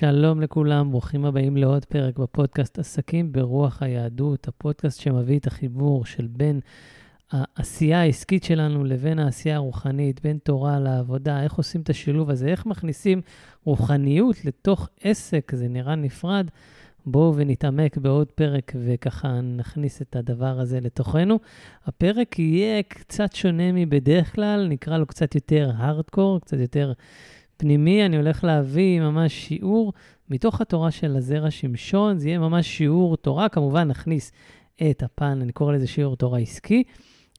שלום לכולם, ברוכים הבאים לעוד פרק בפודקאסט עסקים ברוח היהדות, הפודקאסט שמביא את החיבור של בין העשייה העסקית שלנו לבין העשייה הרוחנית, בין תורה לעבודה, איך עושים את השילוב הזה, איך מכניסים רוחניות לתוך עסק, זה נראה נפרד. בואו ונתעמק בעוד פרק וככה נכניס את הדבר הזה לתוכנו. הפרק יהיה קצת שונה מבדרך כלל, נקרא לו קצת יותר הארדקור, קצת יותר פנימי. אני הולך להביא ממש שיעור מתוך התורה של הזרע שמשון, זה יהיה ממש שיעור תורה, כמובן נכניס את הפן, אני קורא לזה שיעור תורה עסקי.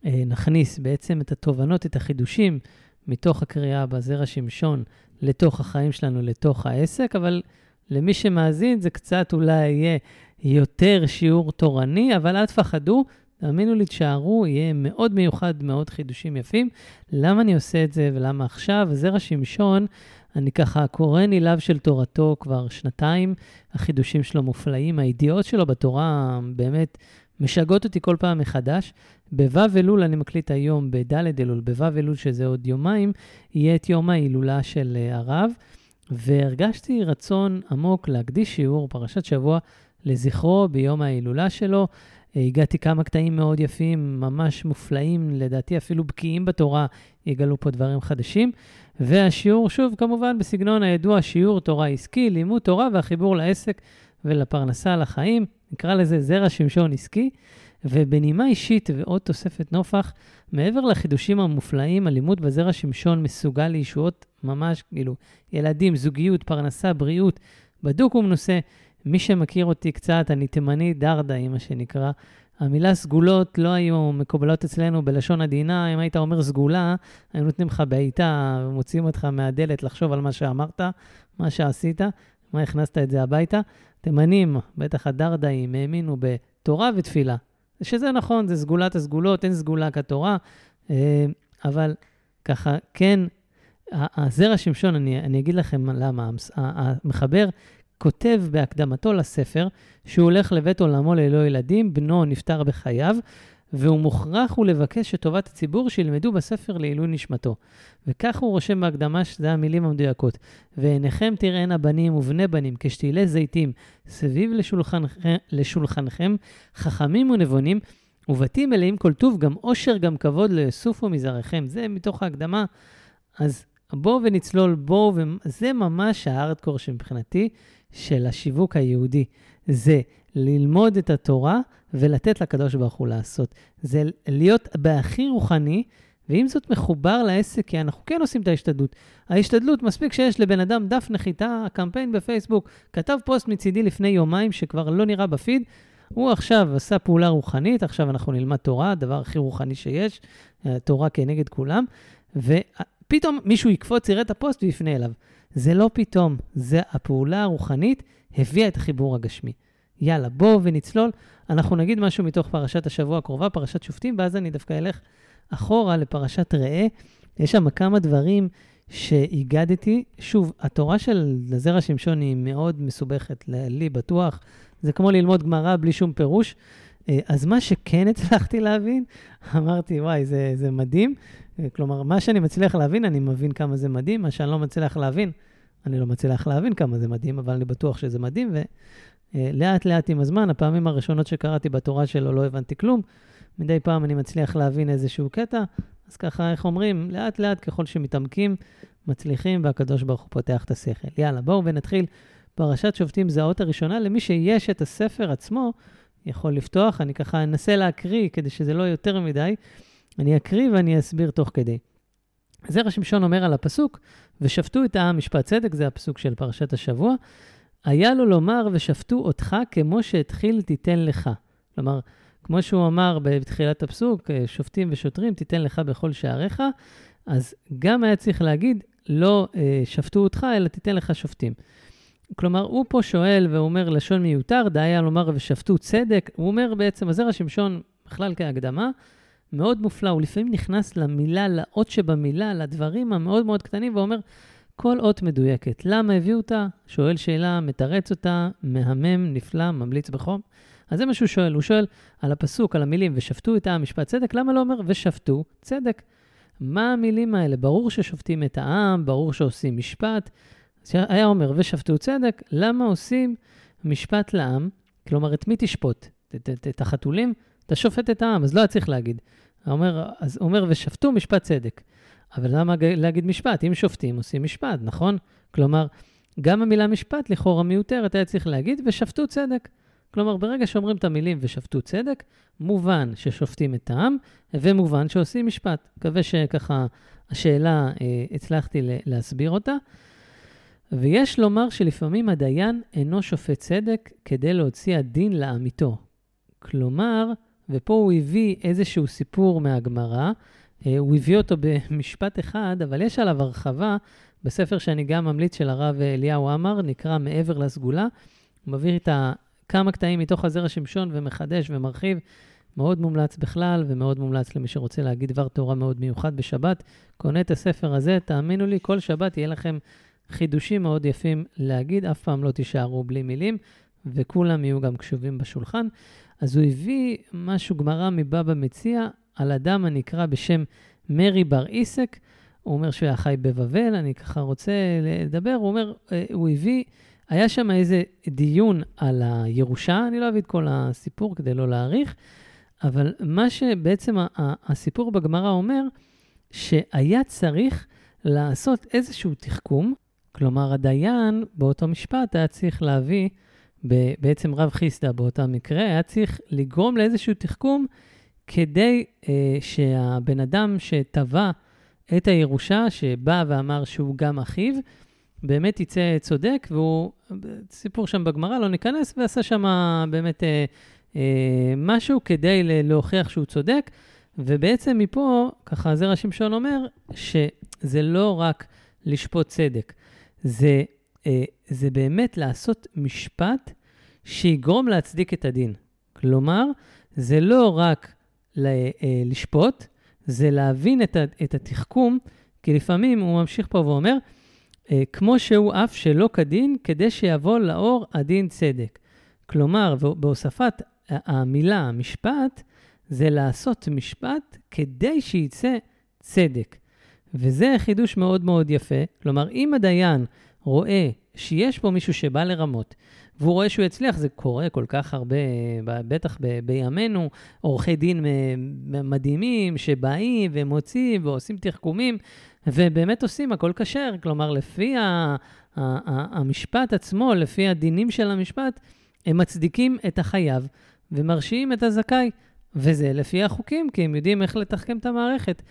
אה, נכניס בעצם את התובנות, את החידושים מתוך הקריאה בזרע שמשון לתוך החיים שלנו, לתוך העסק, אבל למי שמאזין זה קצת אולי יהיה יותר שיעור תורני, אבל אל תפחדו, תאמינו לי, תשארו, יהיה מאוד מיוחד, מאוד חידושים יפים. למה אני עושה את זה ולמה עכשיו? זרע שמשון, אני ככה קורא ניליו של תורתו כבר שנתיים, החידושים שלו מופלאים, הידיעות שלו בתורה באמת משגעות אותי כל פעם מחדש. בו' אלול, אני מקליט היום בד' אלול, בו' אלול, שזה עוד יומיים, יהיה את יום ההילולה של אה, הרב, והרגשתי רצון עמוק להקדיש שיעור, פרשת שבוע, לזכרו ביום ההילולה שלו. אה, הגעתי כמה קטעים מאוד יפים, ממש מופלאים, לדעתי אפילו בקיאים בתורה, יגלו פה דברים חדשים. והשיעור, שוב, כמובן, בסגנון הידוע, שיעור תורה עסקי, לימוד תורה והחיבור לעסק ולפרנסה לחיים. נקרא לזה זרע שמשון עסקי. ובנימה אישית ועוד תוספת נופח, מעבר לחידושים המופלאים, הלימוד בזרע שמשון מסוגל לישועות ממש, כאילו, ילדים, זוגיות, פרנסה, בריאות, בדוק ומנוסה. מי שמכיר אותי קצת, אני תימני דרדה, מה שנקרא. המילה סגולות לא היו מקובלות אצלנו בלשון עדינה. אם היית אומר סגולה, היו נותנים לך בעיטה ומוציאים אותך מהדלת לחשוב על מה שאמרת, מה שעשית, מה הכנסת את זה הביתה. תימנים, בטח הדרדאים, האמינו בתורה ותפילה. שזה נכון, זה סגולת הסגולות, אין סגולה כתורה, אה, אבל ככה, כן, הזרע שמשון, אני, אני אגיד לכם למה, המחבר כותב בהקדמתו לספר שהוא הולך לבית עולמו ללא ילדים, בנו נפטר בחייו, והוא מוכרח הוא לבקש שטובת הציבור שילמדו בספר לעילוי נשמתו. וכך הוא רושם בהקדמה שזה המילים המדויקות. ועיניכם תראינה בנים ובני בנים כשתילי זיתים סביב לשולחנכם, לשולחנכם חכמים ונבונים, ובתים מלאים כל טוב, גם עושר גם כבוד לא יסופו מזרעכם. זה מתוך ההקדמה. אז בואו ונצלול, בואו, וזה ממש הארדקור שמבחינתי של השיווק היהודי. זה ללמוד את התורה ולתת לקדוש ברוך הוא לעשות. זה להיות בהכי רוחני, ועם זאת מחובר לעסק, כי אנחנו כן עושים את ההשתדלות. ההשתדלות, מספיק שיש לבן אדם דף נחיתה, קמפיין בפייסבוק, כתב פוסט מצידי לפני יומיים שכבר לא נראה בפיד, הוא עכשיו עשה פעולה רוחנית, עכשיו אנחנו נלמד תורה, הדבר הכי רוחני שיש, אה, תורה כנגד כולם, ופתאום מישהו יקפוץ, יראה את הפוסט ויפנה אליו. זה לא פתאום, זה הפעולה הרוחנית הביאה את החיבור הגשמי. יאללה, בואו ונצלול. אנחנו נגיד משהו מתוך פרשת השבוע הקרובה, פרשת שופטים, ואז אני דווקא אלך אחורה לפרשת ראה. יש שם כמה דברים שהיגדתי. שוב, התורה של זרע שמשון היא מאוד מסובכת, לי בטוח. זה כמו ללמוד גמרא בלי שום פירוש. אה, אז מה שכן הצלחתי להבין, אמרתי, וואי, זה, זה מדהים. אה, כלומר, מה שאני מצליח להבין, אני מבין כמה זה מדהים. מה שאני לא מצליח להבין, אני לא מצליח להבין כמה זה מדהים, אבל אני בטוח שזה מדהים. ולאט לאט עם הזמן, הפעמים הראשונות שקראתי בתורה שלו לא הבנתי כלום. מדי פעם אני מצליח להבין איזשהו קטע, אז ככה, איך אומרים, לאט לאט ככל שמתעמקים, מצליחים, והקדוש ברוך הוא פותח את השכל. יאללה, בואו ונתחיל. פרשת שופטים זה האות הראשונה. למי שיש את הספר עצמו, יכול לפתוח. אני ככה אנסה להקריא כדי שזה לא יותר מדי. אני אקריא ואני אסביר תוך כדי. זרע שמשון אומר על הפסוק, ושפטו את העם משפט צדק, זה הפסוק של פרשת השבוע. היה לו לומר, ושפטו אותך כמו שהתחיל תיתן לך. כלומר, כמו שהוא אמר בתחילת הפסוק, אה, שופטים ושוטרים תיתן לך בכל שעריך, אז גם היה צריך להגיד, לא אה, שפטו אותך, אלא תיתן לך שופטים. כלומר, הוא פה שואל ואומר לשון מיותר, דהיה לומר ושפטו צדק. הוא אומר בעצם, הזרע שמשון, בכלל כהקדמה, מאוד מופלא. הוא לפעמים נכנס למילה, לאות שבמילה, לדברים המאוד מאוד קטנים, ואומר, כל אות מדויקת. למה הביאו אותה? שואל שאלה, מתרץ אותה, מהמם, נפלא, ממליץ בחום. אז זה מה שהוא שואל, הוא שואל על הפסוק, על המילים, ושפטו את העם משפט צדק, למה לא אומר ושפטו צדק? מה המילים האלה? ברור ששופטים את העם, ברור שעושים משפט, היה אומר, ושפטו צדק, למה עושים משפט לעם? כלומר, את מי תשפוט? את, את, את החתולים? אתה שופט את העם, אז לא היה צריך להגיד. אומר, אז הוא אומר, ושפטו משפט צדק. אבל למה להגיד משפט? אם שופטים, עושים משפט, נכון? כלומר, גם המילה משפט לכאורה מיותרת, היה צריך להגיד, ושפטו צדק. כלומר, ברגע שאומרים את המילים ושפטו צדק, מובן ששופטים את העם, ומובן שעושים משפט. מקווה שככה השאלה, אה, הצלחתי להסביר אותה. ויש לומר שלפעמים הדיין אינו שופט צדק כדי להוציא הדין לאמיתו. כלומר, ופה הוא הביא איזשהו סיפור מהגמרא, אה, הוא הביא אותו במשפט אחד, אבל יש עליו הרחבה בספר שאני גם ממליץ של הרב אליהו עמר, נקרא מעבר לסגולה. הוא מביא את כמה קטעים מתוך הזרע שמשון ומחדש ומרחיב. מאוד מומלץ בכלל, ומאוד מומלץ למי שרוצה להגיד דבר תורה מאוד מיוחד בשבת. קונה את הספר הזה, תאמינו לי, כל שבת יהיה לכם חידושים מאוד יפים להגיד, אף פעם לא תישארו בלי מילים, וכולם יהיו גם קשובים בשולחן. אז הוא הביא משהו, גמרא מבבא מציע, על אדם הנקרא בשם מרי בר עיסק. הוא אומר שהוא היה חי בבבל, אני ככה רוצה לדבר, הוא אומר, אה, הוא הביא, היה שם איזה דיון על הירושה, אני לא אביא את כל הסיפור כדי לא להאריך, אבל מה שבעצם הסיפור בגמרא אומר, שהיה צריך לעשות איזשהו תחכום, כלומר, הדיין באותו משפט היה צריך להביא, בעצם רב חיסדא באותה מקרה, היה צריך לגרום לאיזשהו תחכום כדי אה, שהבן אדם שטבע את הירושה, שבא ואמר שהוא גם אחיו, באמת יצא צודק, והוא, סיפור שם בגמרא, לא ניכנס, ועשה שם באמת אה, אה, משהו כדי להוכיח שהוא צודק. ובעצם מפה, ככה זרע שמשון אומר, שזה לא רק לשפוט צדק, זה, זה באמת לעשות משפט שיגרום להצדיק את הדין. כלומר, זה לא רק אה, לשפוט, זה להבין את, את התחכום, כי לפעמים הוא ממשיך פה ואומר, אה, כמו שהוא אף שלא כדין, כדי שיבוא לאור הדין צדק. כלומר, בהוספת המילה משפט, זה לעשות משפט כדי שייצא צדק. וזה חידוש מאוד מאוד יפה. כלומר, אם הדיין רואה שיש פה מישהו שבא לרמות, והוא רואה שהוא יצליח, זה קורה כל כך הרבה, בטח ב, בימינו, עורכי דין מדהימים שבאים ומוציאים ועושים תחכומים, ובאמת עושים הכל כשר. כלומר, לפי ה, ה, ה, המשפט עצמו, לפי הדינים של המשפט, הם מצדיקים את החייב ומרשיעים את הזכאי. וזה לפי החוקים, כי הם יודעים איך לתחכם את המערכת.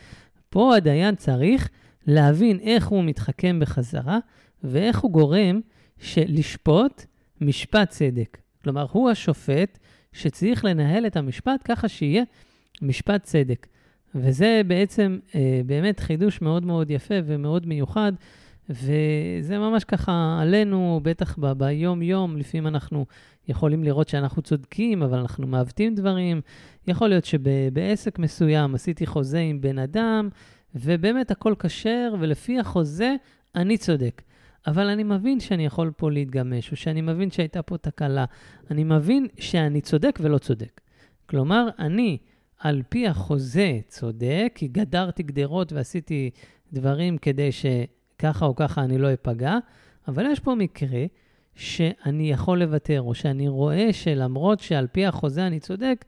פה הדיין צריך להבין איך הוא מתחכם בחזרה, ואיך הוא גורם לשפוט משפט צדק. כלומר, הוא השופט שצריך לנהל את המשפט ככה שיהיה משפט צדק. וזה בעצם אה, באמת חידוש מאוד מאוד יפה ומאוד מיוחד, וזה ממש ככה עלינו, בטח ב- ביום-יום, לפעמים אנחנו יכולים לראות שאנחנו צודקים, אבל אנחנו מעוותים דברים. יכול להיות שבעסק מסוים עשיתי חוזה עם בן אדם, ובאמת הכל כשר, ולפי החוזה אני צודק. אבל אני מבין שאני יכול פה להתגמש, או שאני מבין שהייתה פה תקלה. אני מבין שאני צודק ולא צודק. כלומר, אני, על פי החוזה, צודק, כי גדרתי גדרות ועשיתי דברים כדי שככה או ככה אני לא אפגע, אבל יש פה מקרה שאני יכול לוותר, או שאני רואה שלמרות שעל פי החוזה אני צודק,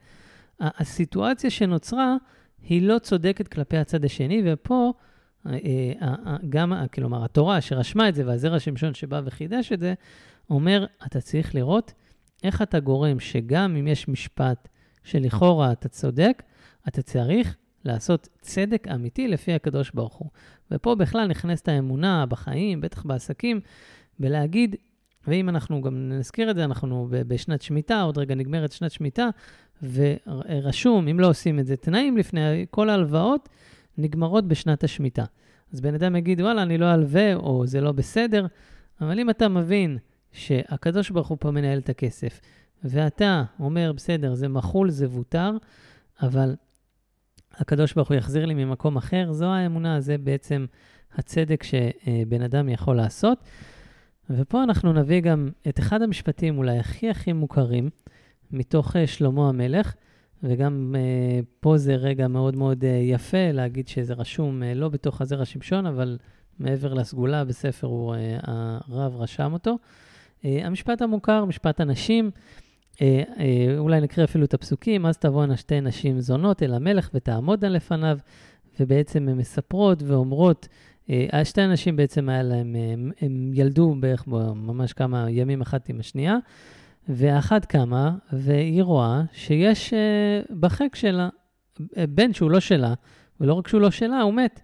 הסיטואציה שנוצרה היא לא צודקת כלפי הצד השני, ופה גם, כלומר, התורה שרשמה את זה, והזרע שמשון שבא וחידש את זה, אומר, אתה צריך לראות איך אתה גורם שגם אם יש משפט שלכאורה אתה צודק, אתה צריך לעשות צדק אמיתי לפי הקדוש ברוך הוא. ופה בכלל נכנסת האמונה בחיים, בטח בעסקים, ולהגיד, ואם אנחנו גם נזכיר את זה, אנחנו בשנת שמיטה, עוד רגע נגמרת שנת שמיטה, ורשום, אם לא עושים את זה, תנאים לפני כל ההלוואות נגמרות בשנת השמיטה. אז בן אדם יגיד, וואלה, אני לא אלווה, או זה לא בסדר, אבל אם אתה מבין שהקדוש ברוך הוא פה מנהל את הכסף, ואתה אומר, בסדר, זה מחול, זה ווטר, אבל הקדוש ברוך הוא יחזיר לי ממקום אחר, זו האמונה, זה בעצם הצדק שבן אדם יכול לעשות. ופה אנחנו נביא גם את אחד המשפטים אולי הכי הכי מוכרים מתוך אה, שלמה המלך, וגם uh, פה זה רגע מאוד מאוד uh, יפה להגיד שזה רשום uh, לא בתוך הזרע שמשון, אבל מעבר לסגולה, בספר הוא, אה, הרב רשם אותו. אה, המשפט המוכר, משפט הנשים, אה, אה, אולי נקרא אפילו את הפסוקים, אז תבואנה שתי נשים זונות אל המלך ותעמודנה לפניו, ובעצם הן מספרות ואומרות, אה, שתי הנשים בעצם היה להם, הם ילדו בערך ממש כמה ימים אחת עם השנייה, ואחת קמה, והיא רואה שיש בחק שלה בן שהוא לא שלה, ולא רק שהוא לא שלה, הוא מת.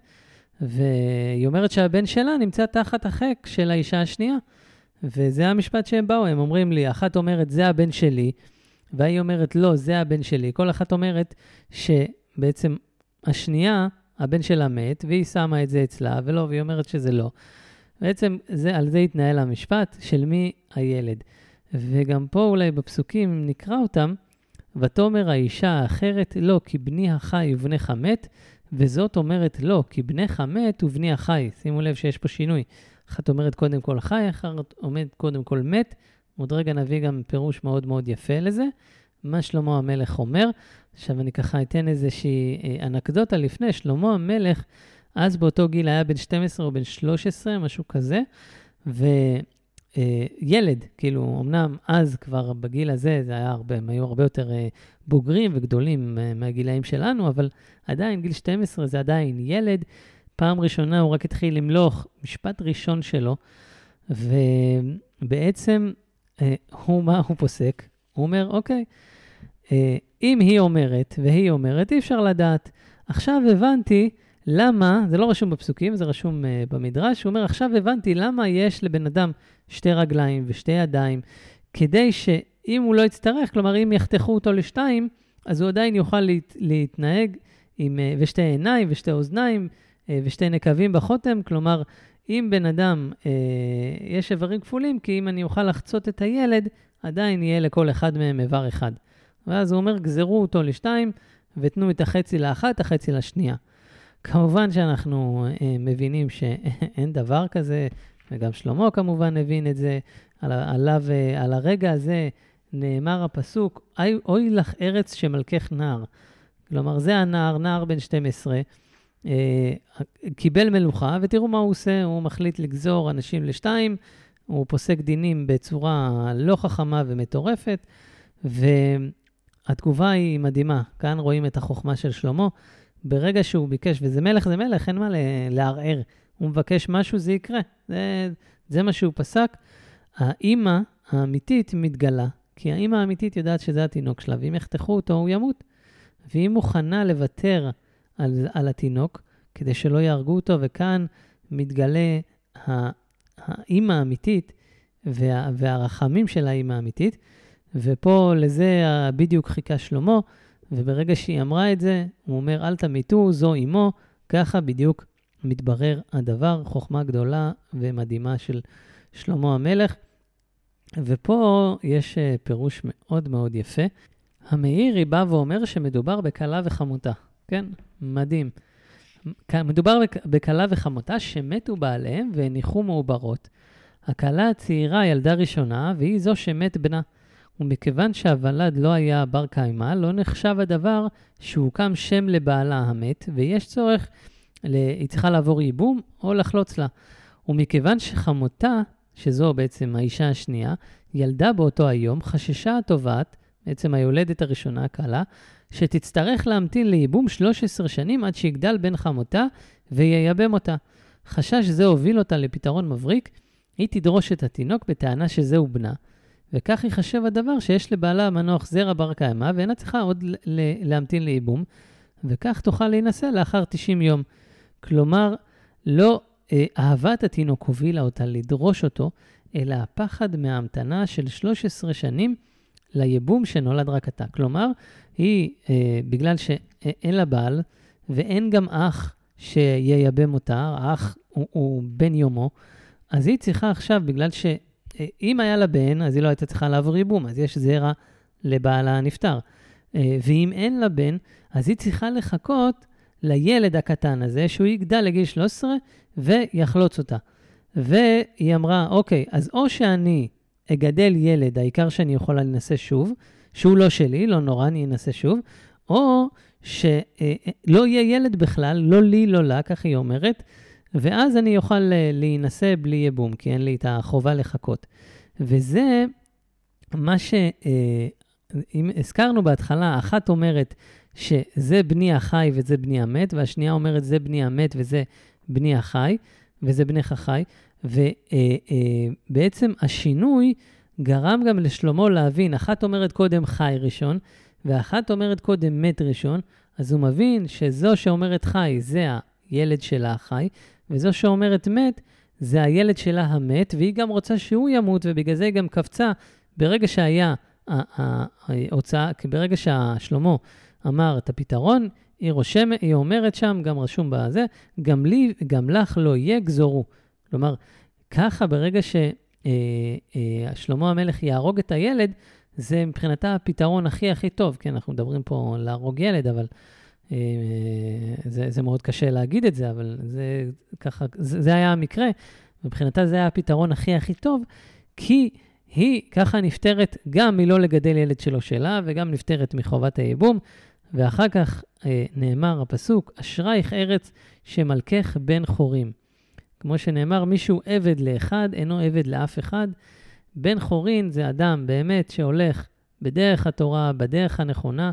והיא אומרת שהבן שלה נמצא תחת החק של האישה השנייה. וזה המשפט שהם באו, הם אומרים לי, אחת אומרת, זה הבן שלי, והיא אומרת, לא, זה הבן שלי. כל אחת אומרת שבעצם השנייה, הבן שלה מת, והיא שמה את זה אצלה, ולא, והיא אומרת שזה לא. בעצם זה, על זה התנהל המשפט של מי הילד. וגם פה אולי בפסוקים נקרא אותם, ותאמר האישה האחרת, לא, כי בני החי ובנך מת, וזאת אומרת לא, כי בנך מת ובני החי. שימו לב שיש פה שינוי. אחת אומרת קודם כל חי, אחת אומרת קודם כל מת. עוד רגע נביא גם פירוש מאוד מאוד יפה לזה. מה שלמה המלך אומר. עכשיו אני ככה אתן איזושהי אה, אנקדוטה לפני. שלמה המלך, אז באותו גיל היה בן 12 או בן 13, משהו כזה, וילד, אה, כאילו, אמנם אז כבר בגיל הזה, זה היה הרבה, הם היו הרבה יותר אה, בוגרים וגדולים מהגילאים שלנו, אבל עדיין גיל 12 זה עדיין ילד. פעם ראשונה הוא רק התחיל למלוך, משפט ראשון שלו, ובעצם אה, הוא, מה הוא פוסק? הוא אומר, אוקיי, אה, אם היא אומרת והיא אומרת, אי אפשר לדעת. עכשיו הבנתי למה, זה לא רשום בפסוקים, זה רשום אה, במדרש, הוא אומר, עכשיו הבנתי למה יש לבן אדם שתי רגליים ושתי ידיים, כדי שאם הוא לא יצטרך, כלומר, אם יחתכו אותו לשתיים, אז הוא עדיין יוכל להת, להתנהג עם, ושתי עיניים ושתי אוזניים. אה, ושתי נקבים בחותם, כלומר, אם בן אדם, אה, יש איברים כפולים, כי אם אני אוכל לחצות את הילד, עדיין יהיה לכל אחד מהם איבר אחד. ואז הוא אומר, גזרו אותו לשתיים ותנו את החצי לאחת, החצי לשנייה. כמובן שאנחנו אה, מבינים שאין דבר כזה, וגם שלמה כמובן הבין את זה. על, עליו, אה, על הרגע הזה נאמר הפסוק, אוי לך ארץ שמלכך נער. כלומר, זה הנער, נער בן 12, אה, קיבל מלוכה, ותראו מה הוא עושה, הוא מחליט לגזור אנשים לשתיים, הוא פוסק דינים בצורה לא חכמה ומטורפת, והתגובה היא מדהימה. כאן רואים את החוכמה של שלמה. ברגע שהוא ביקש, וזה מלך זה מלך, אין מה לערער. הוא מבקש משהו, זה יקרה. זה, זה מה שהוא פסק. האימא האמיתית מתגלה, כי האימא האמיתית יודעת שזה התינוק שלה, ואם יחתכו אותו, הוא ימות. והיא מוכנה לוותר על, על התינוק, כדי שלא יהרגו אותו, וכאן מתגלה האימא האמיתית וה, והרחמים של האימא האמיתית. ופה לזה בדיוק חיכה שלמה, וברגע שהיא אמרה את זה, הוא אומר, אל תמיתו, זו אמו, ככה בדיוק מתברר הדבר, חוכמה גדולה ומדהימה של שלמה המלך. ופה יש אה, פירוש מאוד מאוד יפה. המאירי בא ואומר שמדובר בכלה וחמותה. כן, מדהים. מדובר בכלה וחמותה שמתו בעליהם והניחו מעוברות. הכלה הצעירה ילדה ראשונה, והיא זו שמת בנה. ומכיוון שהוולד לא היה בר קיימא, לא נחשב הדבר שהוקם שם לבעלה המת, ויש צורך, היא צריכה לעבור ייבום או לחלוץ לה. ומכיוון שחמותה, שזו בעצם האישה השנייה, ילדה באותו היום, חששה התובעת, בעצם היולדת הראשונה, הכלה, שתצטרך להמתין לייבום 13 שנים עד שיגדל בן חמותה וייבם אותה. חשש זה הוביל אותה לפתרון מבריק, היא תדרוש את התינוק בטענה שזהו בנה, וכך ייחשב הדבר שיש לבעלה המנוח זרע בר קיימא ואינה צריכה עוד להמתין לייבום, וכך תוכל להינשא לאחר 90 יום. כלומר, לא אה, אהבת התינוק הובילה אותה לדרוש אותו, אלא הפחד מההמתנה של 13 שנים לייבום שנולד רק עתה. כלומר, היא, אה, בגלל שאין לה בעל ואין גם אח שייבם אותה, האח הוא, הוא בן יומו, אז היא צריכה עכשיו, בגלל שאם היה לה בן, אז היא לא הייתה צריכה לעבור ייבום, אז יש זרע לבעלה הנפטר. אה, ואם אין לה בן, אז היא צריכה לחכות לילד הקטן הזה, שהוא יגדל לגיל 13 ויחלוץ אותה. והיא אמרה, אוקיי, אז או שאני אגדל ילד, העיקר שאני יכולה להינשא שוב, שהוא לא שלי, לא נורא, אני אנסה שוב, או שלא יהיה ילד בכלל, לא לי, לא לה, כך היא אומרת, ואז אני אוכל להינשא בלי ייבום, כי אין לי את החובה לחכות. וזה מה ש... אם הזכרנו בהתחלה, אחת אומרת שזה בני החי וזה בני המת, והשנייה אומרת זה בני המת וזה בני החי, וזה בנך החי. ובעצם השינוי גרם גם לשלמה להבין, אחת אומרת קודם חי ראשון, ואחת אומרת קודם מת ראשון, אז הוא מבין שזו שאומרת חי זה הילד שלה החי, וזו שאומרת מת זה הילד שלה המת, והיא גם רוצה שהוא ימות, ובגלל זה היא גם קפצה ברגע שהיה ההוצאה, ברגע שהשלמה אמר את הפתרון, היא רושמת, היא אומרת שם, גם רשום בזה, גם לי, גם לך לא יהיה גזורו. כלומר, ככה ברגע ששלמה אה, אה, המלך יהרוג את הילד, זה מבחינתה הפתרון הכי הכי טוב. כן, אנחנו מדברים פה להרוג ילד, אבל זה, זה מאוד קשה להגיד את זה, אבל זה ככה, זה, זה היה המקרה. מבחינתה זה היה הפתרון הכי הכי טוב, כי היא ככה נפטרת גם מלא לגדל ילד שלו שלה, וגם נפטרת מחובת הייבום. ואחר כך אה, נאמר הפסוק, אשרייך ארץ שמלכך בן חורים. כמו שנאמר, מישהו עבד לאחד, אינו עבד לאף אחד. בן חורין זה אדם באמת שהולך בדרך התורה, בדרך הנכונה,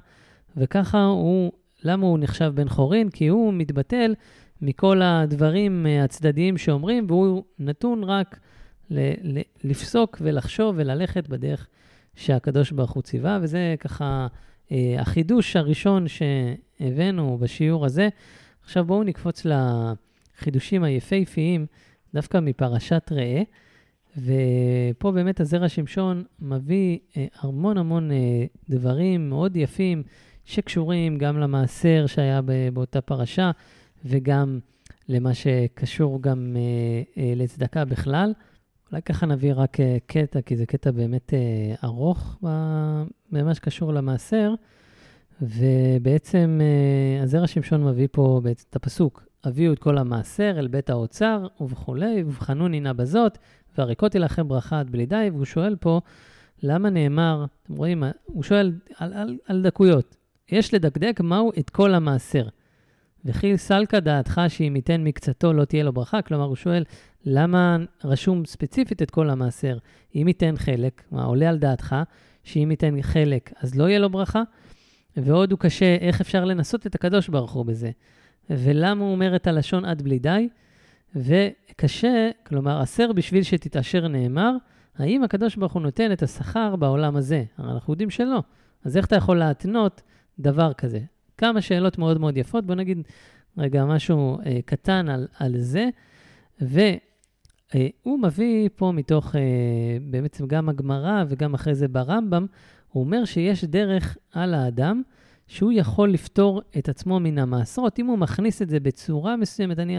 וככה הוא, למה הוא נחשב בן חורין? כי הוא מתבטל מכל הדברים אה, הצדדיים שאומרים, והוא נתון רק ל- ל- לפסוק ולחשוב וללכת בדרך שהקדוש ברוך הוא ציווה, וזה ככה אה, החידוש הראשון שהבאנו בשיעור הזה. עכשיו בואו נקפוץ לחידושים היפהפיים, דווקא מפרשת ראה. ופה באמת הזרע שמשון מביא אה, המון המון אה, דברים מאוד יפים שקשורים גם למעשר שהיה באותה פרשה וגם למה שקשור גם לצדקה בכלל. אולי ככה נביא רק קטע, כי זה קטע באמת ארוך במה שקשור למעשר, ובעצם הזרע שמשון מביא פה את הפסוק, הביאו את כל המעשר אל בית האוצר וכולי, ובחנו נינה בזאת, והריקותי לכם ברכה עד בלי די, והוא שואל פה, למה נאמר, אתם רואים, הוא שואל על, על, על דקויות. יש לדקדק מהו את כל המעשר. וכי סלקא דעתך שאם ייתן מקצתו לא תהיה לו ברכה? כלומר, הוא שואל, למה רשום ספציפית את כל המעשר? אם ייתן חלק, מה עולה על דעתך, שאם ייתן חלק אז לא יהיה לו ברכה? ועוד הוא קשה, איך אפשר לנסות את הקדוש ברוך הוא בזה? ולמה הוא אומר את הלשון עד בלי די? וקשה, כלומר, עשר בשביל שתתעשר נאמר, האם הקדוש ברוך הוא נותן את השכר בעולם הזה? אנחנו יודעים שלא. אז איך אתה יכול להתנות דבר כזה? כמה שאלות מאוד מאוד יפות. בוא נגיד רגע משהו אה, קטן על, על זה. והוא אה, מביא פה מתוך, אה, בעצם גם הגמרא וגם אחרי זה ברמב"ם, הוא אומר שיש דרך על האדם שהוא יכול לפתור את עצמו מן המעשרות. אם הוא מכניס את זה בצורה מסוימת, אני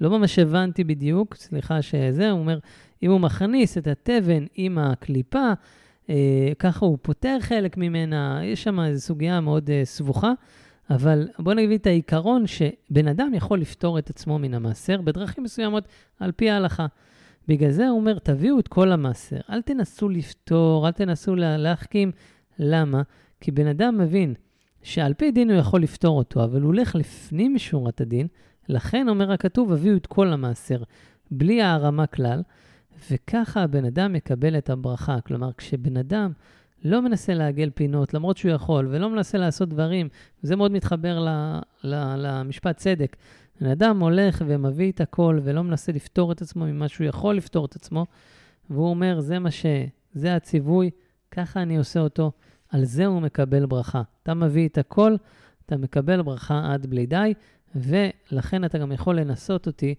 לא ממש הבנתי בדיוק, סליחה שזה, הוא אומר, אם הוא מכניס את התבן עם הקליפה, ככה הוא פותר חלק ממנה, יש שם איזו סוגיה מאוד אה, סבוכה, אבל בואו נגיד את העיקרון שבן אדם יכול לפתור את עצמו מן המעשר בדרכים מסוימות על פי ההלכה. בגלל זה הוא אומר, תביאו את כל המעשר, אל תנסו לפתור, אל תנסו להחכים. למה? כי בן אדם מבין שעל פי דין הוא יכול לפתור אותו, אבל הוא הולך לפנים משורת הדין, לכן אומר הכתוב, הביאו את כל המעשר, בלי הערמה כלל, וככה הבן אדם יקבל את הברכה. כלומר, כשבן אדם לא מנסה לעגל פינות, למרות שהוא יכול, ולא מנסה לעשות דברים, וזה מאוד מתחבר ל, ל, למשפט צדק. בן אדם הולך ומביא את הכל, ולא מנסה לפתור את עצמו ממה שהוא יכול לפתור את עצמו, והוא אומר, זה מה ש... זה הציווי, ככה אני עושה אותו, על זה הוא מקבל ברכה. אתה מביא את הכל, אתה מקבל ברכה עד בלי די, ולכן אתה גם יכול לנסות אותי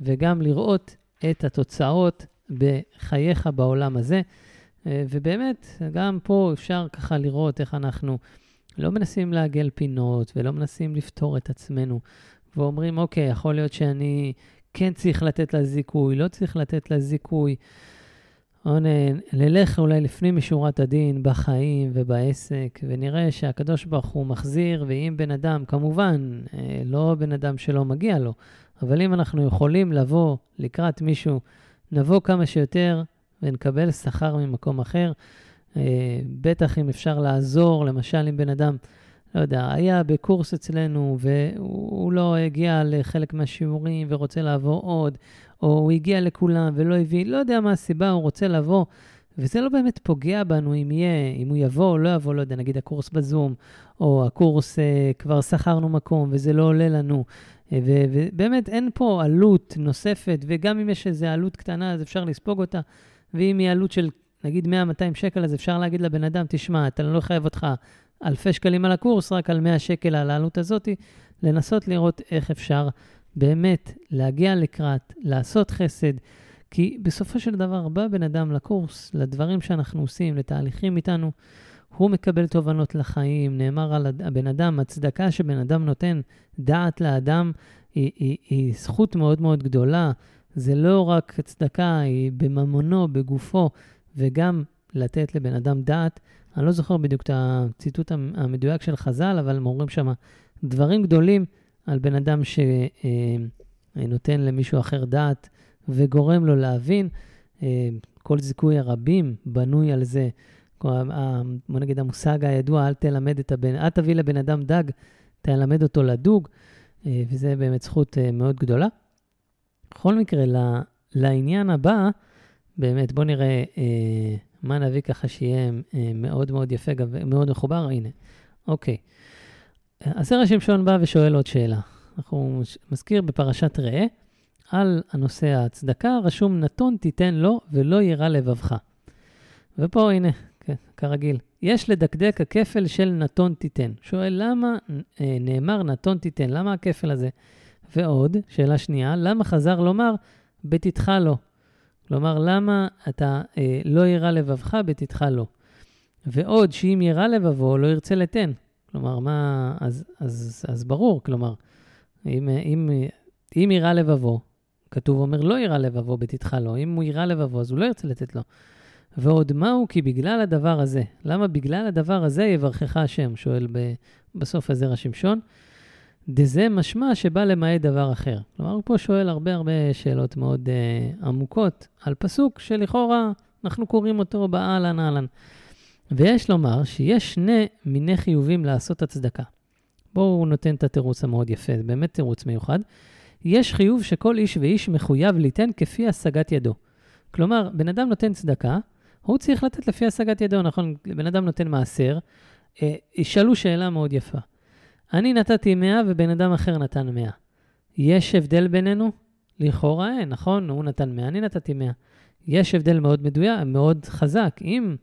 וגם לראות את התוצאות בחייך בעולם הזה. ובאמת, גם פה אפשר ככה לראות איך אנחנו לא מנסים לעגל פינות ולא מנסים לפתור את עצמנו, ואומרים, אוקיי, יכול להיות שאני כן צריך לתת לה זיכוי, לא צריך לתת לה זיכוי. או נלך אולי לפנים משורת הדין בחיים ובעסק, ונראה שהקדוש ברוך הוא מחזיר, ואם בן אדם, כמובן, אה, לא בן אדם שלא מגיע לו, אבל אם אנחנו יכולים לבוא לקראת מישהו, נבוא כמה שיותר ונקבל שכר ממקום אחר. אה, בטח אם אפשר לעזור, למשל אם בן אדם לא יודע, היה בקורס אצלנו והוא לא הגיע לחלק מהשיעורים ורוצה לעבור עוד, או הוא הגיע לכולם ולא הביא, לא יודע מה הסיבה, הוא רוצה לבוא, וזה לא באמת פוגע בנו אם יהיה, אם הוא יבוא או לא יבוא, לא יודע, נגיד הקורס בזום, או הקורס אה, כבר שכרנו מקום וזה לא עולה לנו. אה, ובאמת אין פה עלות נוספת, וגם אם יש איזו עלות קטנה, אז אפשר לספוג אותה. ואם היא עלות של נגיד 100-200 שקל, אז אפשר להגיד לבן אדם, תשמע, אתה לא חייב אותך אלפי שקלים על הקורס, רק על 100 שקל על העלות הזאת, לנסות לראות איך אפשר באמת להגיע לקראת, לעשות חסד. כי בסופו של דבר בא בן אדם לקורס, לדברים שאנחנו עושים, לתהליכים איתנו, הוא מקבל תובנות לחיים, נאמר על הבן אדם, הצדקה שבן אדם נותן דעת לאדם היא, היא, היא זכות מאוד מאוד גדולה. זה לא רק צדקה, היא בממונו, בגופו, וגם לתת לבן אדם דעת. אני לא זוכר בדיוק את הציטוט המדויק של חז"ל, אבל הם אומרים שם דברים גדולים על בן אדם שנותן למישהו אחר דעת וגורם לו להבין. אה, כל זיכוי הרבים בנוי על זה. בוא נגיד המושג הידוע, אל תלמד את הבן, אל תביא לבן אדם דג, תלמד אותו לדוג, אה, וזה באמת זכות אה, מאוד גדולה. בכל מקרה, לעניין הבא, באמת, בואו נראה אה, מה נביא ככה שיהיה אה, מאוד מאוד יפה, מאוד מחובר. הנה, אוקיי. הסרט שמשון בא ושואל עוד שאלה. אנחנו מזכיר בפרשת ראה, על הנושא הצדקה, רשום נתון תיתן לו ולא יירא לבבך. ופה, הנה, כן, כרגיל. יש לדקדק הכפל של נתון תיתן. שואל, למה אה, נאמר נתון תיתן? למה הכפל הזה? ועוד, שאלה שנייה, למה חזר לומר בתתך לו? כלומר, למה אתה אה, לא יירא לבבך בתתך לו? ועוד, שאם יירא לבבו, לא ירצה לתן. כלומר, מה... אז, אז, אז ברור, כלומר, אם, אם, אם יירא לבבו, כתוב אומר לא יירא לבבו בתתך לו, אם הוא יירא לבבו, אז הוא לא ירצה לתת לו. ועוד מהו? כי בגלל הדבר הזה. למה בגלל הדבר הזה יברכך השם? שואל בסוף הזרע שמשון. דזה משמע שבא למעט דבר אחר. כלומר, הוא פה שואל הרבה הרבה שאלות מאוד uh, עמוקות על פסוק שלכאורה אנחנו קוראים אותו באהלן אהלן. ויש לומר שיש שני מיני חיובים לעשות הצדקה. בואו נותן את התירוץ המאוד יפה, זה באמת תירוץ מיוחד. יש חיוב שכל איש ואיש מחויב ליתן כפי השגת ידו. כלומר, בן אדם נותן צדקה, הוא צריך לתת לפי השגת ידו, נכון? בן אדם נותן מעשר, אה, ישאלו שאלה מאוד יפה. אני נתתי 100 ובן אדם אחר נתן 100. יש הבדל בינינו? לכאורה אין, נכון? הוא נתן 100, אני נתתי 100. יש הבדל מאוד מדויק, מאוד חזק. אם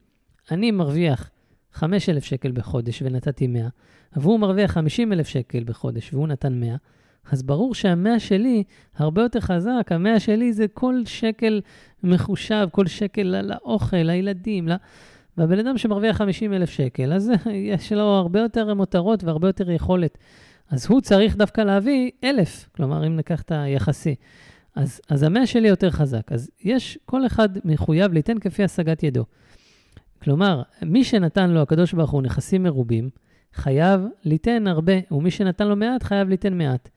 אני מרוויח 5,000 שקל בחודש ונתתי 100, והוא מרוויח 50,000 שקל בחודש והוא נתן 100, אז ברור שהמאה שלי הרבה יותר חזק. המאה שלי זה כל שקל מחושב, כל שקל לאוכל, לילדים. לה... והבן אדם שמרוויח 50 אלף שקל, אז יש לו הרבה יותר מותרות והרבה יותר יכולת. אז הוא צריך דווקא להביא אלף, כלומר, אם ניקח את היחסי. אז, אז המאה שלי יותר חזק. אז יש, כל אחד מחויב ליתן כפי השגת ידו. כלומר, מי שנתן לו הקדוש ברוך הוא נכסים מרובים, חייב ליתן הרבה, ומי שנתן לו מעט, חייב ליתן מעט.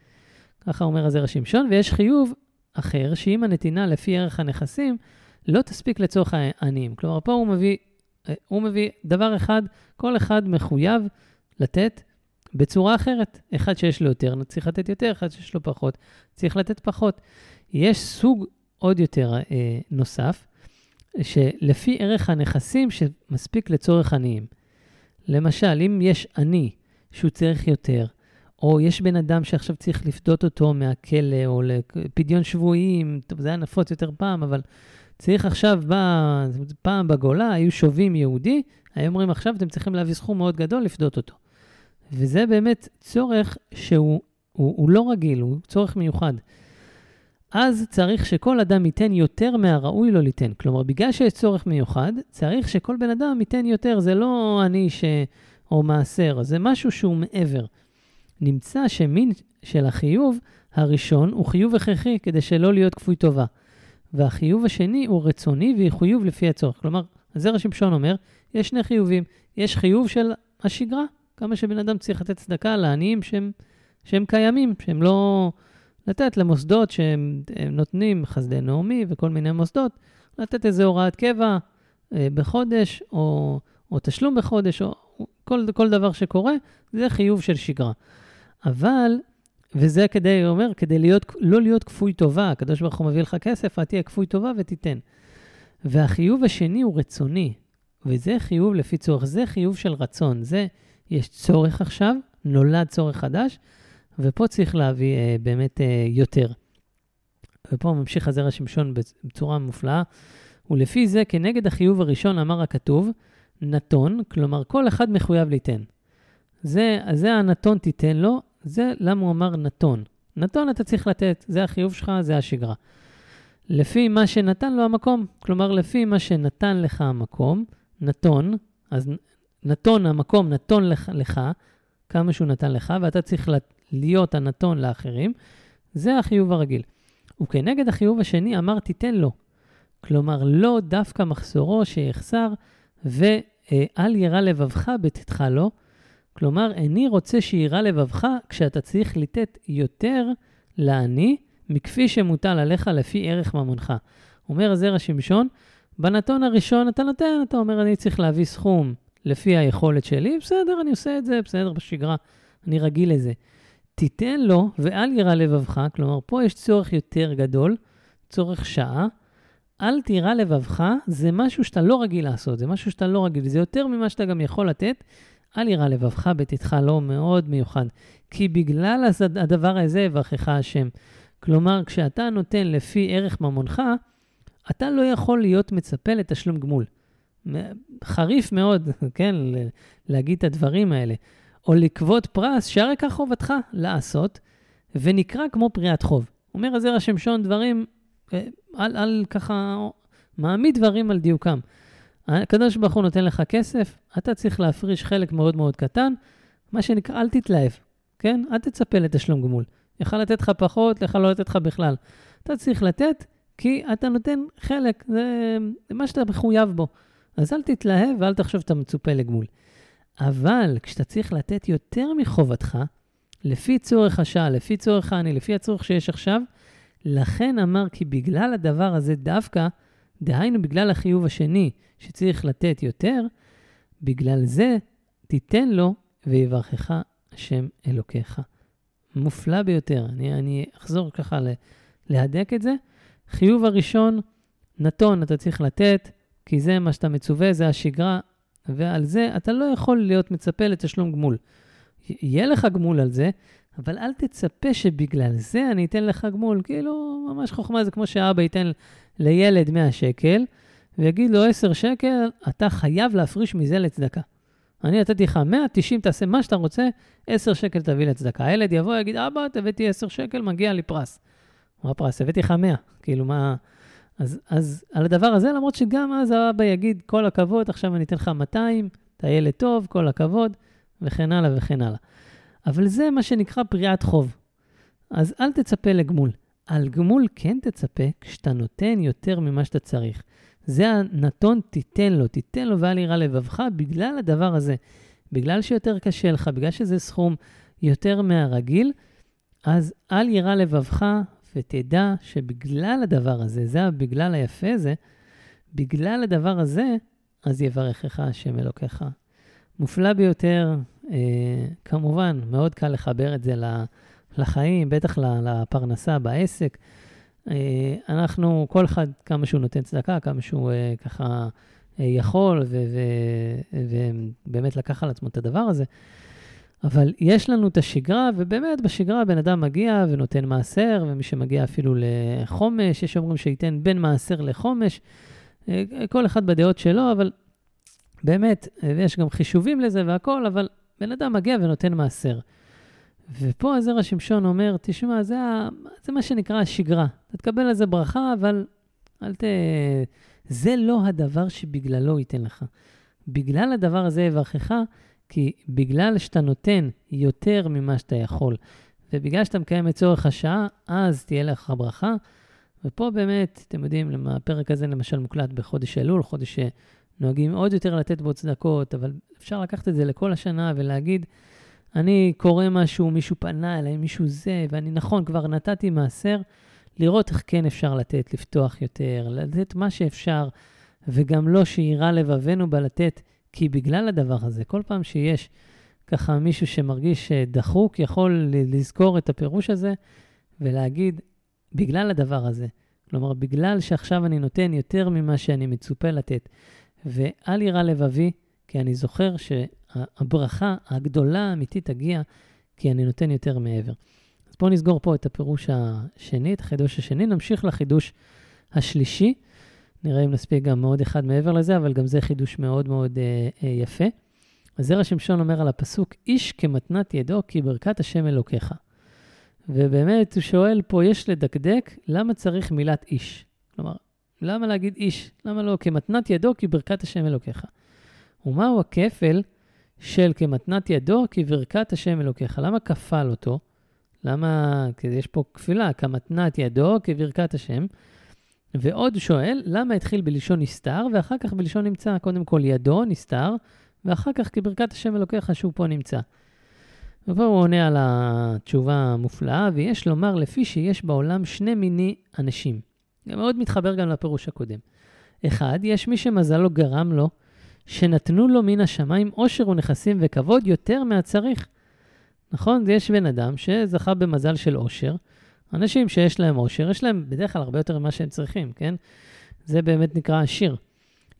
ככה אומר הזרע שמשון, ויש חיוב אחר, שאם הנתינה לפי ערך הנכסים, לא תספיק לצורך העניים. כלומר, פה הוא מביא, הוא מביא דבר אחד, כל אחד מחויב לתת בצורה אחרת. אחד שיש לו יותר, צריך לתת יותר, אחד שיש לו פחות, צריך לתת פחות. יש סוג עוד יותר אה, נוסף, שלפי ערך הנכסים שמספיק לצורך עניים. למשל, אם יש עני שהוא צריך יותר, או יש בן אדם שעכשיו צריך לפדות אותו מהכלא, או לפדיון שבויים, טוב, זה היה נפוץ יותר פעם, אבל צריך עכשיו, בא, פעם בגולה היו שובים יהודי, היו אומרים עכשיו אתם צריכים להביא סכום מאוד גדול לפדות אותו. וזה באמת צורך שהוא הוא, הוא לא רגיל, הוא צורך מיוחד. אז צריך שכל אדם ייתן יותר מהראוי לו ליתן. כלומר, בגלל שיש צורך מיוחד, צריך שכל בן אדם ייתן יותר. זה לא אני ש... או מעשר, זה משהו שהוא מעבר. נמצא שמין של החיוב הראשון הוא חיוב הכרחי כדי שלא להיות כפוי טובה. והחיוב השני הוא רצוני והיא חיוב לפי הצורך. כלומר, הזרע שמשון אומר, יש שני חיובים. יש חיוב של השגרה, כמה שבן אדם צריך לתת צדקה לעניים שהם, שהם קיימים, שהם לא... לתת למוסדות שהם נותנים חסדי נעמי וכל מיני מוסדות, לתת איזו הוראת קבע אה, בחודש, או, או תשלום בחודש, או כל, כל דבר שקורה, זה חיוב של שגרה. אבל, וזה כדי, הוא אומר, כדי להיות, לא להיות כפוי טובה, הקדוש ברוך הוא מביא לך כסף, אתה תהיה כפוי טובה ותיתן. והחיוב השני הוא רצוני, וזה חיוב לפי צורך, זה חיוב של רצון. זה, יש צורך עכשיו, נולד צורך חדש, ופה צריך להביא אה, באמת אה, יותר. ופה ממשיך הזרע שמשון בצורה מופלאה. ולפי זה, כנגד החיוב הראשון אמר הכתוב, נתון, כלומר כל אחד מחויב ליתן. זה, זה הנתון תיתן לו, זה למה הוא אמר נתון. נתון אתה צריך לתת, זה החיוב שלך, זה השגרה. לפי מה שנתן לו המקום, כלומר לפי מה שנתן לך המקום, נתון, אז נתון המקום נתון לך, לך, כמה שהוא נתן לך, ואתה צריך להיות הנתון לאחרים, זה החיוב הרגיל. וכנגד החיוב השני אמר תיתן לו. כלומר, לא דווקא מחסורו שיחסר, ואל יירא לבבך בתתך לו. כלומר, איני רוצה שיירא לבבך כשאתה צריך לתת יותר לעני מכפי שמוטל עליך לפי ערך ממונך. אומר הזרע שמשון, בנתון הראשון אתה נותן, אתה אומר, אני צריך להביא סכום לפי היכולת שלי, בסדר, אני עושה את זה, בסדר, בשגרה, אני רגיל לזה. תיתן לו ואל יירא לבבך, כלומר, פה יש צורך יותר גדול, צורך שעה. אל תירא לבבך, זה משהו שאתה לא רגיל לעשות, זה משהו שאתה לא רגיל, זה יותר ממה שאתה גם יכול לתת. אל ירא לבבך בתתך לא מאוד מיוחד, כי בגלל הדבר הזה יברכך השם. כלומר, כשאתה נותן לפי ערך ממונך, אתה לא יכול להיות מצפה לתשלום גמול. חריף מאוד, כן, להגיד את הדברים האלה. או לקבוד פרס, שהרי כך חובתך לעשות, ונקרא כמו פריעת חוב. אומר הזרע שמשון דברים, אה, על, על ככה, מעמיד דברים על דיוקם. הקדוש ברוך הוא נותן לך כסף, אתה צריך להפריש חלק מאוד מאוד קטן, מה שנקרא, אל תתלהב, כן? אל תצפה לתשלום גמול. יכל לתת לך פחות, יכל לא לתת לך בכלל. אתה צריך לתת, כי אתה נותן חלק, זה, מה שאתה מחויב בו. אז אל תתלהב ואל תחשוב שאתה מצופה לגמול. אבל כשאתה צריך לתת יותר מחובתך, לפי צורך השעה, לפי צורך העני, לפי הצורך שיש עכשיו, לכן אמר כי בגלל הדבר הזה דווקא, דהיינו בגלל החיוב השני שצריך לתת יותר, בגלל זה תיתן לו ויברכך השם אלוקיך. מופלא ביותר. אני, אני אחזור ככה להדק את זה. חיוב הראשון, נתון אתה צריך לתת, כי זה מה שאתה מצווה, זה השגרה, ועל זה אתה לא יכול להיות מצפה לתשלום גמול. יהיה לך גמול על זה, אבל אל תצפה שבגלל זה אני אתן לך גמול. כאילו, ממש חוכמה זה כמו שאבא ייתן לילד 100 שקל, ויגיד לו 10 שקל, אתה חייב להפריש מזה לצדקה. אני נתתי לך 100, 90, תעשה מה שאתה רוצה, 10 שקל תביא לצדקה. הילד יבוא, יגיד, אבא, הבאתי 10 שקל, מגיע לי פרס. מה פרס? הבאתי לך 100. כאילו, מה... אז, אז על הדבר הזה, למרות שגם אז האבא יגיד, כל הכבוד, עכשיו אני אתן לך 200, אתה ילד טוב, כל הכבוד, וכן הלאה וכן הלאה. אבל זה מה שנקרא פריעת חוב. אז אל תצפה לגמול. על גמול כן תצפה כשאתה נותן יותר ממה שאתה צריך. זה הנתון, תיתן לו, תיתן לו ואל יראה לבבך בגלל הדבר הזה. בגלל שיותר קשה לך, בגלל שזה סכום יותר מהרגיל, אז אל יראה לבבך ותדע שבגלל הדבר הזה, זה בגלל היפה הזה, בגלל הדבר הזה, אז יברכך השם אלוקיך. מופלא ביותר, כמובן, מאוד קל לחבר את זה לחיים, בטח לפרנסה בעסק. אה, אנחנו, כל אחד, כמה שהוא נותן צדקה, כמה שהוא אה, ככה אה, יכול, ובאמת לקח על עצמו את הדבר הזה. אבל יש לנו את השגרה, ובאמת בשגרה בן אדם מגיע ונותן מעשר, ומי שמגיע אפילו לחומש, יש אומרים שייתן בין מעשר לחומש, כל אחד בדעות שלו, אבל באמת, ויש גם חישובים לזה והכול, אבל בן אדם מגיע ונותן מעשר. ופה הזרע שמשון אומר, תשמע, זה, ה... זה מה שנקרא השגרה. אתה תקבל על זה ברכה, אבל אל ת... זה לא הדבר שבגללו ייתן לך. בגלל הדבר הזה יברכך, כי בגלל שאתה נותן יותר ממה שאתה יכול, ובגלל שאתה מקיים את צורך השעה, אז תהיה לך ברכה. ופה באמת, אתם יודעים, הפרק הזה למשל מוקלט בחודש אלול, חודש שנוהגים עוד יותר לתת בו צדקות, אבל אפשר לקחת את זה לכל השנה ולהגיד, אני קורא משהו, מישהו פנה אליי, מישהו זה, ואני נכון, כבר נתתי מעשר, לראות איך כן אפשר לתת, לפתוח יותר, לתת מה שאפשר, וגם לא שיירא לבבנו בלתת, כי בגלל הדבר הזה, כל פעם שיש ככה מישהו שמרגיש דחוק, יכול לזכור את הפירוש הזה ולהגיד, בגלל הדבר הזה. כלומר, בגלל שעכשיו אני נותן יותר ממה שאני מצופה לתת, ואל ירא לבבי, כי אני זוכר שהברכה הגדולה האמיתית תגיע כי אני נותן יותר מעבר. אז בואו נסגור פה את הפירוש השני, את החידוש השני, נמשיך לחידוש השלישי. נראה אם נספיק גם מאוד אחד מעבר לזה, אבל גם זה חידוש מאוד מאוד אה, אה, יפה. אז זרע שמשון אומר על הפסוק, איש כמתנת ידו כי ברכת השם אלוקיך. ובאמת הוא שואל פה, יש לדקדק, למה צריך מילת איש? כלומר, למה להגיד איש? למה לא כמתנת ידו כי ברכת השם אלוקיך? ומהו הכפל של כמתנת ידו כי ברכת השם אלוקיך? למה כפל אותו? למה, כי יש פה כפילה, כמתנת ידו כברכת השם. ועוד שואל, למה התחיל בלשון נסתר ואחר כך בלשון נמצא? קודם כל ידו נסתר, ואחר כך כברכת השם אלוקיך שהוא פה נמצא. ופה הוא עונה על התשובה המופלאה, ויש לומר לפי שיש בעולם שני מיני אנשים. זה מאוד מתחבר גם לפירוש הקודם. אחד, יש מי שמזלו גרם לו, שנתנו לו מן השמיים עושר ונכסים וכבוד יותר מהצריך. נכון? יש בן אדם שזכה במזל של עושר. אנשים שיש להם עושר, יש להם בדרך כלל הרבה יותר ממה שהם צריכים, כן? זה באמת נקרא עשיר.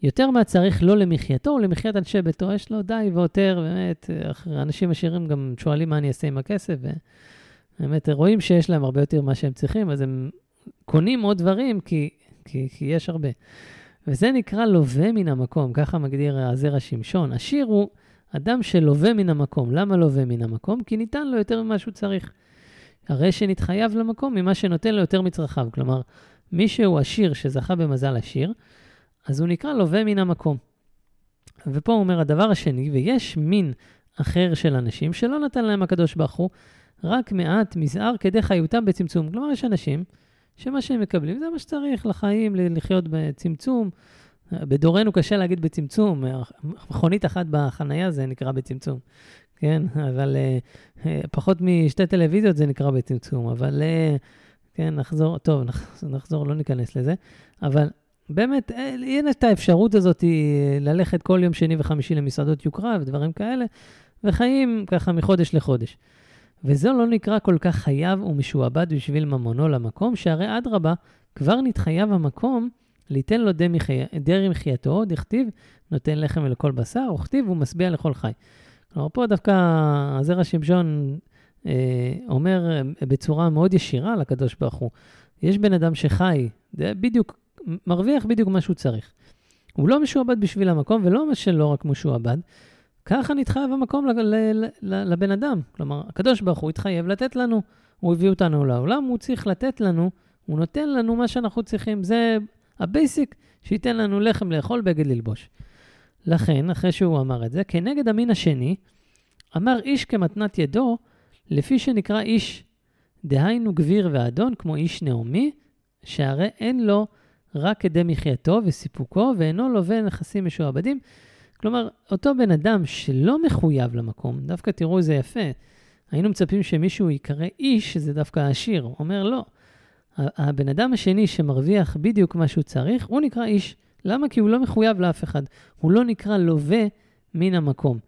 יותר מהצריך לא למחייתו או למחיית אנשי ביתו, יש לו די ויותר, באמת, אנשים עשירים גם שואלים מה אני אעשה עם הכסף, ובאמת רואים שיש להם הרבה יותר ממה שהם צריכים, אז הם קונים עוד דברים כי, כי, כי יש הרבה. וזה נקרא לווה מן המקום, ככה מגדיר הזרע שמשון. עשיר הוא אדם שלווה מן המקום. למה לווה מן המקום? כי ניתן לו יותר ממה שהוא צריך. הרי שנתחייב למקום ממה שנותן לו יותר מצרכיו. כלומר, מי שהוא עשיר שזכה במזל עשיר, אז הוא נקרא לווה מן המקום. ופה הוא אומר הדבר השני, ויש מין אחר של אנשים שלא נתן להם הקדוש ברוך הוא רק מעט מזער כדי חיותם בצמצום. כלומר, יש אנשים שמה שהם מקבלים זה מה שצריך לחיים, לחיות בצמצום. בדורנו קשה להגיד בצמצום, מכונית אחת בחנייה זה נקרא בצמצום, כן? אבל uh, פחות משתי טלוויזיות זה נקרא בצמצום, אבל uh, כן, נחזור, טוב, נחזור, לא ניכנס לזה, אבל באמת, אין את האפשרות הזאת ללכת כל יום שני וחמישי למסעדות יוקרה ודברים כאלה, וחיים ככה מחודש לחודש. וזה לא נקרא כל כך חייב ומשועבד בשביל ממונו למקום, שהרי אדרבה, כבר נתחייב המקום ליתן לו דרי מחייתו, דכתיב, נותן לחם לכל בשר, וכתיב, הוא משביע לכל חי. כלומר, פה דווקא הזרע שמשון אה, אומר בצורה מאוד ישירה לקדוש ברוך הוא, יש בן אדם שחי, זה בדיוק, מרוויח בדיוק מה שהוא צריך. הוא לא משועבד בשביל המקום, ולא מה שלא רק משועבד, ככה נתחייב המקום לבן אדם. כלומר, הקדוש ברוך הוא התחייב לתת לנו, הוא הביא אותנו לעולם, הוא צריך לתת לנו, הוא נותן לנו מה שאנחנו צריכים. זה ה basic, שייתן לנו לחם לאכול, בגד ללבוש. לכן, אחרי שהוא אמר את זה, כנגד המין השני, אמר איש כמתנת ידו, לפי שנקרא איש, דהיינו גביר ואדון, כמו איש נעמי, שהרי אין לו רק כדי מחייתו וסיפוקו, ואינו לווה נכסים משועבדים. כלומר, אותו בן אדם שלא מחויב למקום, דווקא תראו איזה יפה, היינו מצפים שמישהו ייקרא איש, זה דווקא עשיר. אומר לא. הבן אדם השני שמרוויח בדיוק מה שהוא צריך, הוא נקרא איש. למה? כי הוא לא מחויב לאף אחד. הוא לא נקרא לווה מן המקום.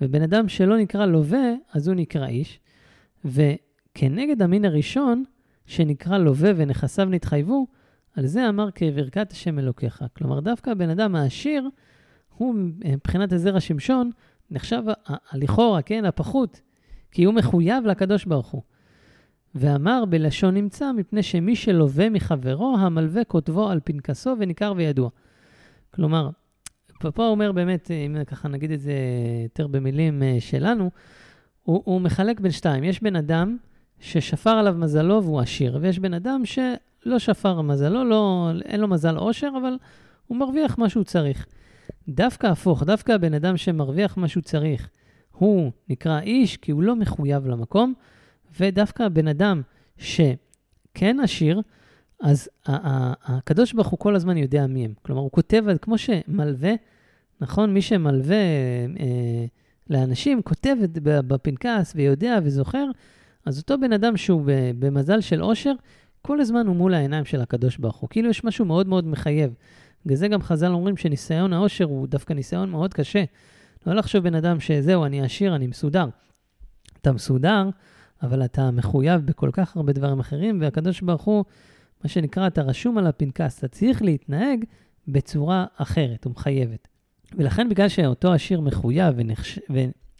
ובן אדם שלא נקרא לווה, אז הוא נקרא איש. וכנגד המין הראשון, שנקרא לווה ונכסיו נתחייבו, על זה אמר כברכת השם אלוקיך. כלומר, דווקא הבן אדם העשיר, הוא מבחינת הזרע שמשון, נחשב לכאורה, כן, הפחות, כי הוא מחויב לקדוש ברוך הוא. ואמר בלשון נמצא, מפני שמי שלווה מחברו, המלווה כותבו על פנקסו וניכר וידוע. כלומר, פה הוא אומר באמת, אם ככה נגיד את זה יותר במילים אה, שלנו, הוא, הוא מחלק בין שתיים. יש בן אדם ששפר עליו מזלו והוא עשיר, ויש בן אדם שלא שפר מזלו, לא, אין לו מזל עושר, אבל הוא מרוויח מה שהוא צריך. דווקא הפוך, דווקא הבן אדם שמרוויח מה שהוא צריך, הוא נקרא איש כי הוא לא מחויב למקום, ודווקא הבן אדם שכן עשיר, אז הקדוש ברוך הוא כל הזמן יודע מי הם. כלומר, הוא כותב, כמו שמלווה, נכון? מי שמלווה אה, לאנשים, כותב בפנקס ויודע וזוכר, אז אותו בן אדם שהוא במזל של עושר, כל הזמן הוא מול העיניים של הקדוש ברוך הוא. כאילו יש משהו מאוד מאוד מחייב. בגלל זה גם חז"ל אומרים שניסיון העושר הוא דווקא ניסיון מאוד קשה. לא לחשוב בן אדם שזהו, אני עשיר, אני מסודר. אתה מסודר, אבל אתה מחויב בכל כך הרבה דברים אחרים, והקדוש ברוך הוא, מה שנקרא, אתה רשום על הפנקס, אתה צריך להתנהג בצורה אחרת ומחייבת. ולכן בגלל שאותו עשיר מחויב ונחש...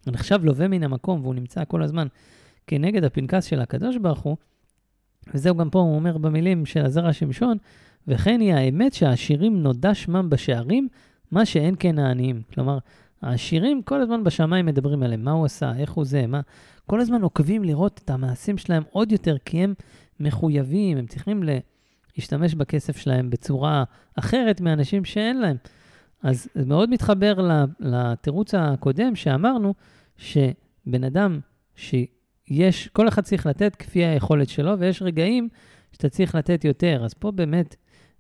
ונחשב לווה מן המקום, והוא נמצא כל הזמן כנגד הפנקס של הקדוש ברוך הוא, וזהו גם פה הוא אומר במילים של הזרע שמשון, וכן היא האמת שהעשירים נודע שמם בשערים, מה שאין כן העניים. כלומר, העשירים כל הזמן בשמיים מדברים עליהם, מה הוא עשה, איך הוא זה, מה... כל הזמן עוקבים לראות את המעשים שלהם עוד יותר, כי הם מחויבים, הם צריכים להשתמש בכסף שלהם בצורה אחרת מאנשים שאין להם. אז זה מאוד מתחבר לתירוץ הקודם שאמרנו, שבן אדם שיש, כל אחד צריך לתת כפי היכולת שלו, ויש רגעים שאתה צריך לתת יותר. אז פה באמת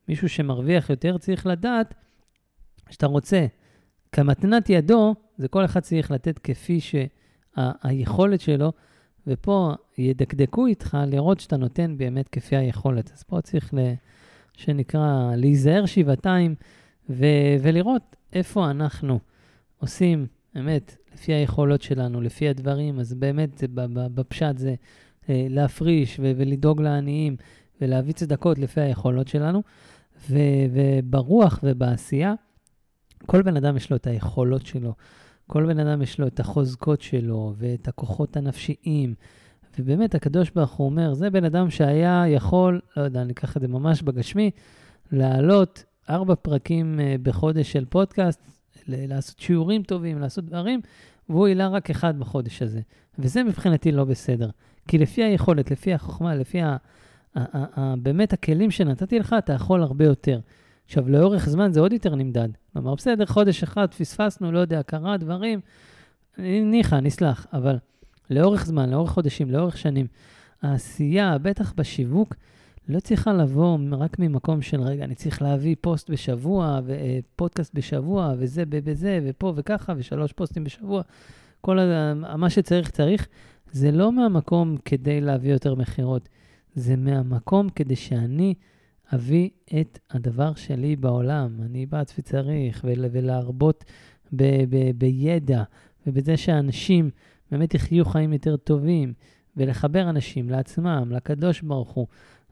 מישהו שמרוויח יותר צריך לדעת שאתה רוצה, כמתנת ידו, זה כל אחד צריך לתת כפי שהיכולת שלו, ופה ידקדקו איתך לראות שאתה נותן באמת כפי היכולת. אז פה צריך, ל, שנקרא, להיזהר שבעתיים ו- ולראות איפה אנחנו עושים, באמת, לפי היכולות שלנו, לפי הדברים, אז באמת, בפשט זה אה, להפריש ו- ולדאוג לעניים ולהביא צדקות לפי היכולות שלנו, ו- וברוח ובעשייה, כל בן אדם יש לו את היכולות שלו, כל בן אדם יש לו את החוזקות שלו ואת הכוחות הנפשיים. ובאמת, הקדוש ברוך הוא אומר, זה בן אדם שהיה יכול, לא יודע, אני אקח את זה ממש בגשמי, לעלות ארבע פרקים uh, בחודש של פודקאסט, לעשות שיעורים טובים, לעשות דברים, והוא העלה רק אחד בחודש הזה. וזה מבחינתי לא בסדר. כי לפי היכולת, לפי החוכמה, לפי ה, באמת הכלים שנתתי לך, אתה יכול הרבה יותר. עכשיו, לאורך זמן זה עוד יותר נמדד. כלומר, בסדר, חודש אחד פספסנו, לא יודע, קרה דברים, ניחא, נסלח, אבל לאורך זמן, לאורך חודשים, לאורך שנים, העשייה, בטח בשיווק, לא צריכה לבוא רק ממקום של, רגע, אני צריך להביא פוסט בשבוע, ופודקאסט בשבוע, וזה בזה, ופה וככה, ושלוש פוסטים בשבוע. כל. מה שצריך, צריך. זה לא מהמקום כדי להביא יותר מכירות, זה מהמקום כדי שאני אביא את הדבר שלי בעולם. אני בעד וצריך, ולהרבות ב- ב- בידע, ובזה שאנשים באמת יחיו חיים יותר טובים, ולחבר אנשים לעצמם, לקדוש ברוך הוא.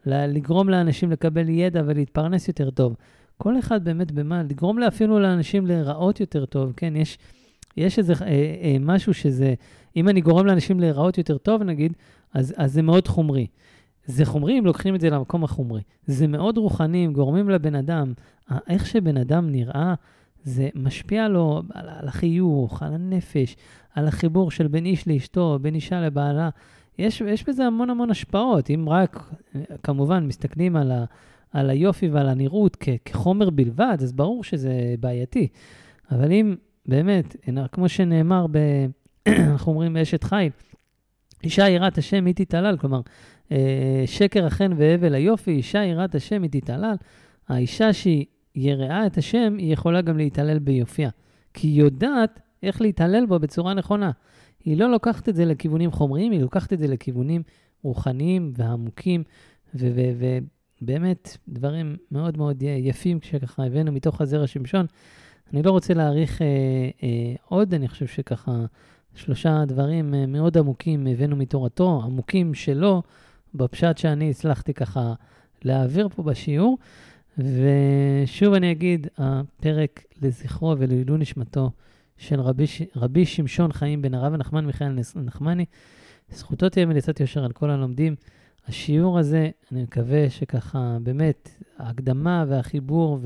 לגרום לאנשים לקבל ידע ולהתפרנס יותר טוב. כל אחד באמת במה, לגרום אפילו לאנשים להיראות יותר טוב, כן? יש, יש איזה אה, אה, משהו שזה, אם אני גורם לאנשים להיראות יותר טוב, נגיד, אז, אז זה מאוד חומרי. זה חומרי אם לוקחים את זה למקום החומרי. זה מאוד רוחני, גורמים לבן אדם, איך שבן אדם נראה, זה משפיע לו על, על החיוך, על הנפש, על החיבור של בין איש לאשתו, בין אישה לבעלה. יש, יש בזה המון המון השפעות. אם רק, כמובן, מסתכלים על, ה, על היופי ועל הנראות כ, כחומר בלבד, אז ברור שזה בעייתי. אבל אם באמת, כמו שנאמר, ב, אנחנו אומרים באשת חיל, אישה יראת השם היא תתעלל, כלומר, אה, שקר החן והבל היופי, אישה יראת השם היא תתעלל. האישה שהיא יראה את השם, היא יכולה גם להתעלל ביופייה. כי היא יודעת איך להתעלל בו בצורה נכונה. היא לא לוקחת את זה לכיוונים חומריים, היא לוקחת את זה לכיוונים רוחניים ועמוקים, ובאמת דברים מאוד מאוד יפים שככה הבאנו מתוך הזרע שמשון. אני לא רוצה להאריך אה, אה, עוד, אני חושב שככה שלושה דברים אה, מאוד עמוקים הבאנו מתורתו, עמוקים שלו, בפשט שאני הצלחתי ככה להעביר פה בשיעור. ושוב אני אגיד, הפרק לזכרו ולעילוי נשמתו של רבי, רבי שמשון חיים בן הרב נחמן מיכאל נחמני. זכותו תהיה מליצת יושר על כל הלומדים. השיעור הזה, אני מקווה שככה, באמת, ההקדמה והחיבור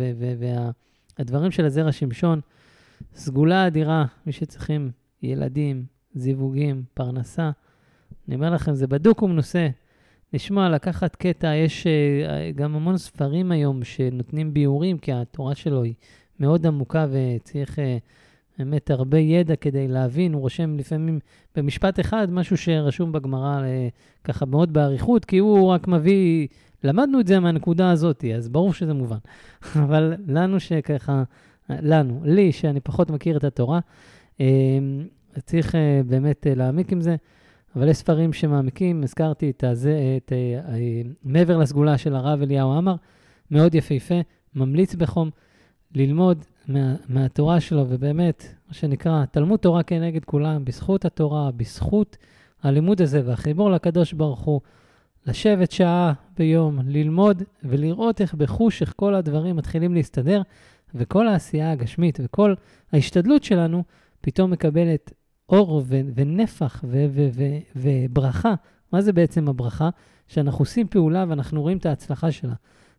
והדברים של הזרע שמשון, סגולה אדירה, מי שצריכים ילדים, זיווגים, פרנסה. אני אומר לכם, זה בדוק ומנוסה. לשמוע, לקחת קטע, יש uh, גם המון ספרים היום שנותנים ביאורים, כי התורה שלו היא מאוד עמוקה וצריך uh, באמת הרבה ידע כדי להבין, הוא רושם לפעמים במשפט אחד משהו שרשום בגמרא אה, ככה מאוד באריכות, כי הוא רק מביא, למדנו את זה מהנקודה הזאת, אז ברור שזה מובן. אבל לנו שככה, לנו, לי, שאני פחות מכיר את התורה, אה, צריך אה, באמת להעמיק עם זה. אבל יש ספרים שמעמיקים, הזכרתי את הזה, את מעבר לסגולה של הרב אליהו עמר, מאוד יפהפה, ממליץ בחום. ללמוד מה, מהתורה שלו, ובאמת, מה שנקרא, תלמוד תורה כנגד כולם, בזכות התורה, בזכות הלימוד הזה והחיבור לקדוש ברוך הוא, לשבת שעה ביום, ללמוד ולראות איך בחוש, איך כל הדברים מתחילים להסתדר, וכל העשייה הגשמית וכל ההשתדלות שלנו פתאום מקבלת אור ו- ונפח ו- ו- ו- וברכה. מה זה בעצם הברכה? שאנחנו עושים פעולה ואנחנו רואים את ההצלחה שלה.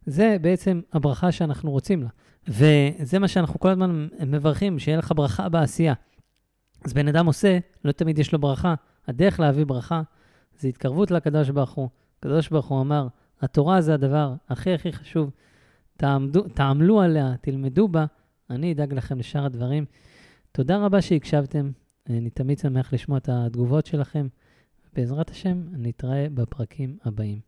זה בעצם הברכה שאנחנו רוצים לה. וזה מה שאנחנו כל הזמן מברכים, שיהיה לך ברכה בעשייה. אז בן אדם עושה, לא תמיד יש לו ברכה. הדרך להביא ברכה זה התקרבות לקדוש ברוך הוא. הקדוש ברוך הוא אמר, התורה זה הדבר הכי הכי חשוב. תעמדו, תעמלו עליה, תלמדו בה, אני אדאג לכם לשאר הדברים. תודה רבה שהקשבתם, אני תמיד שמח לשמוע את התגובות שלכם. בעזרת השם, נתראה בפרקים הבאים.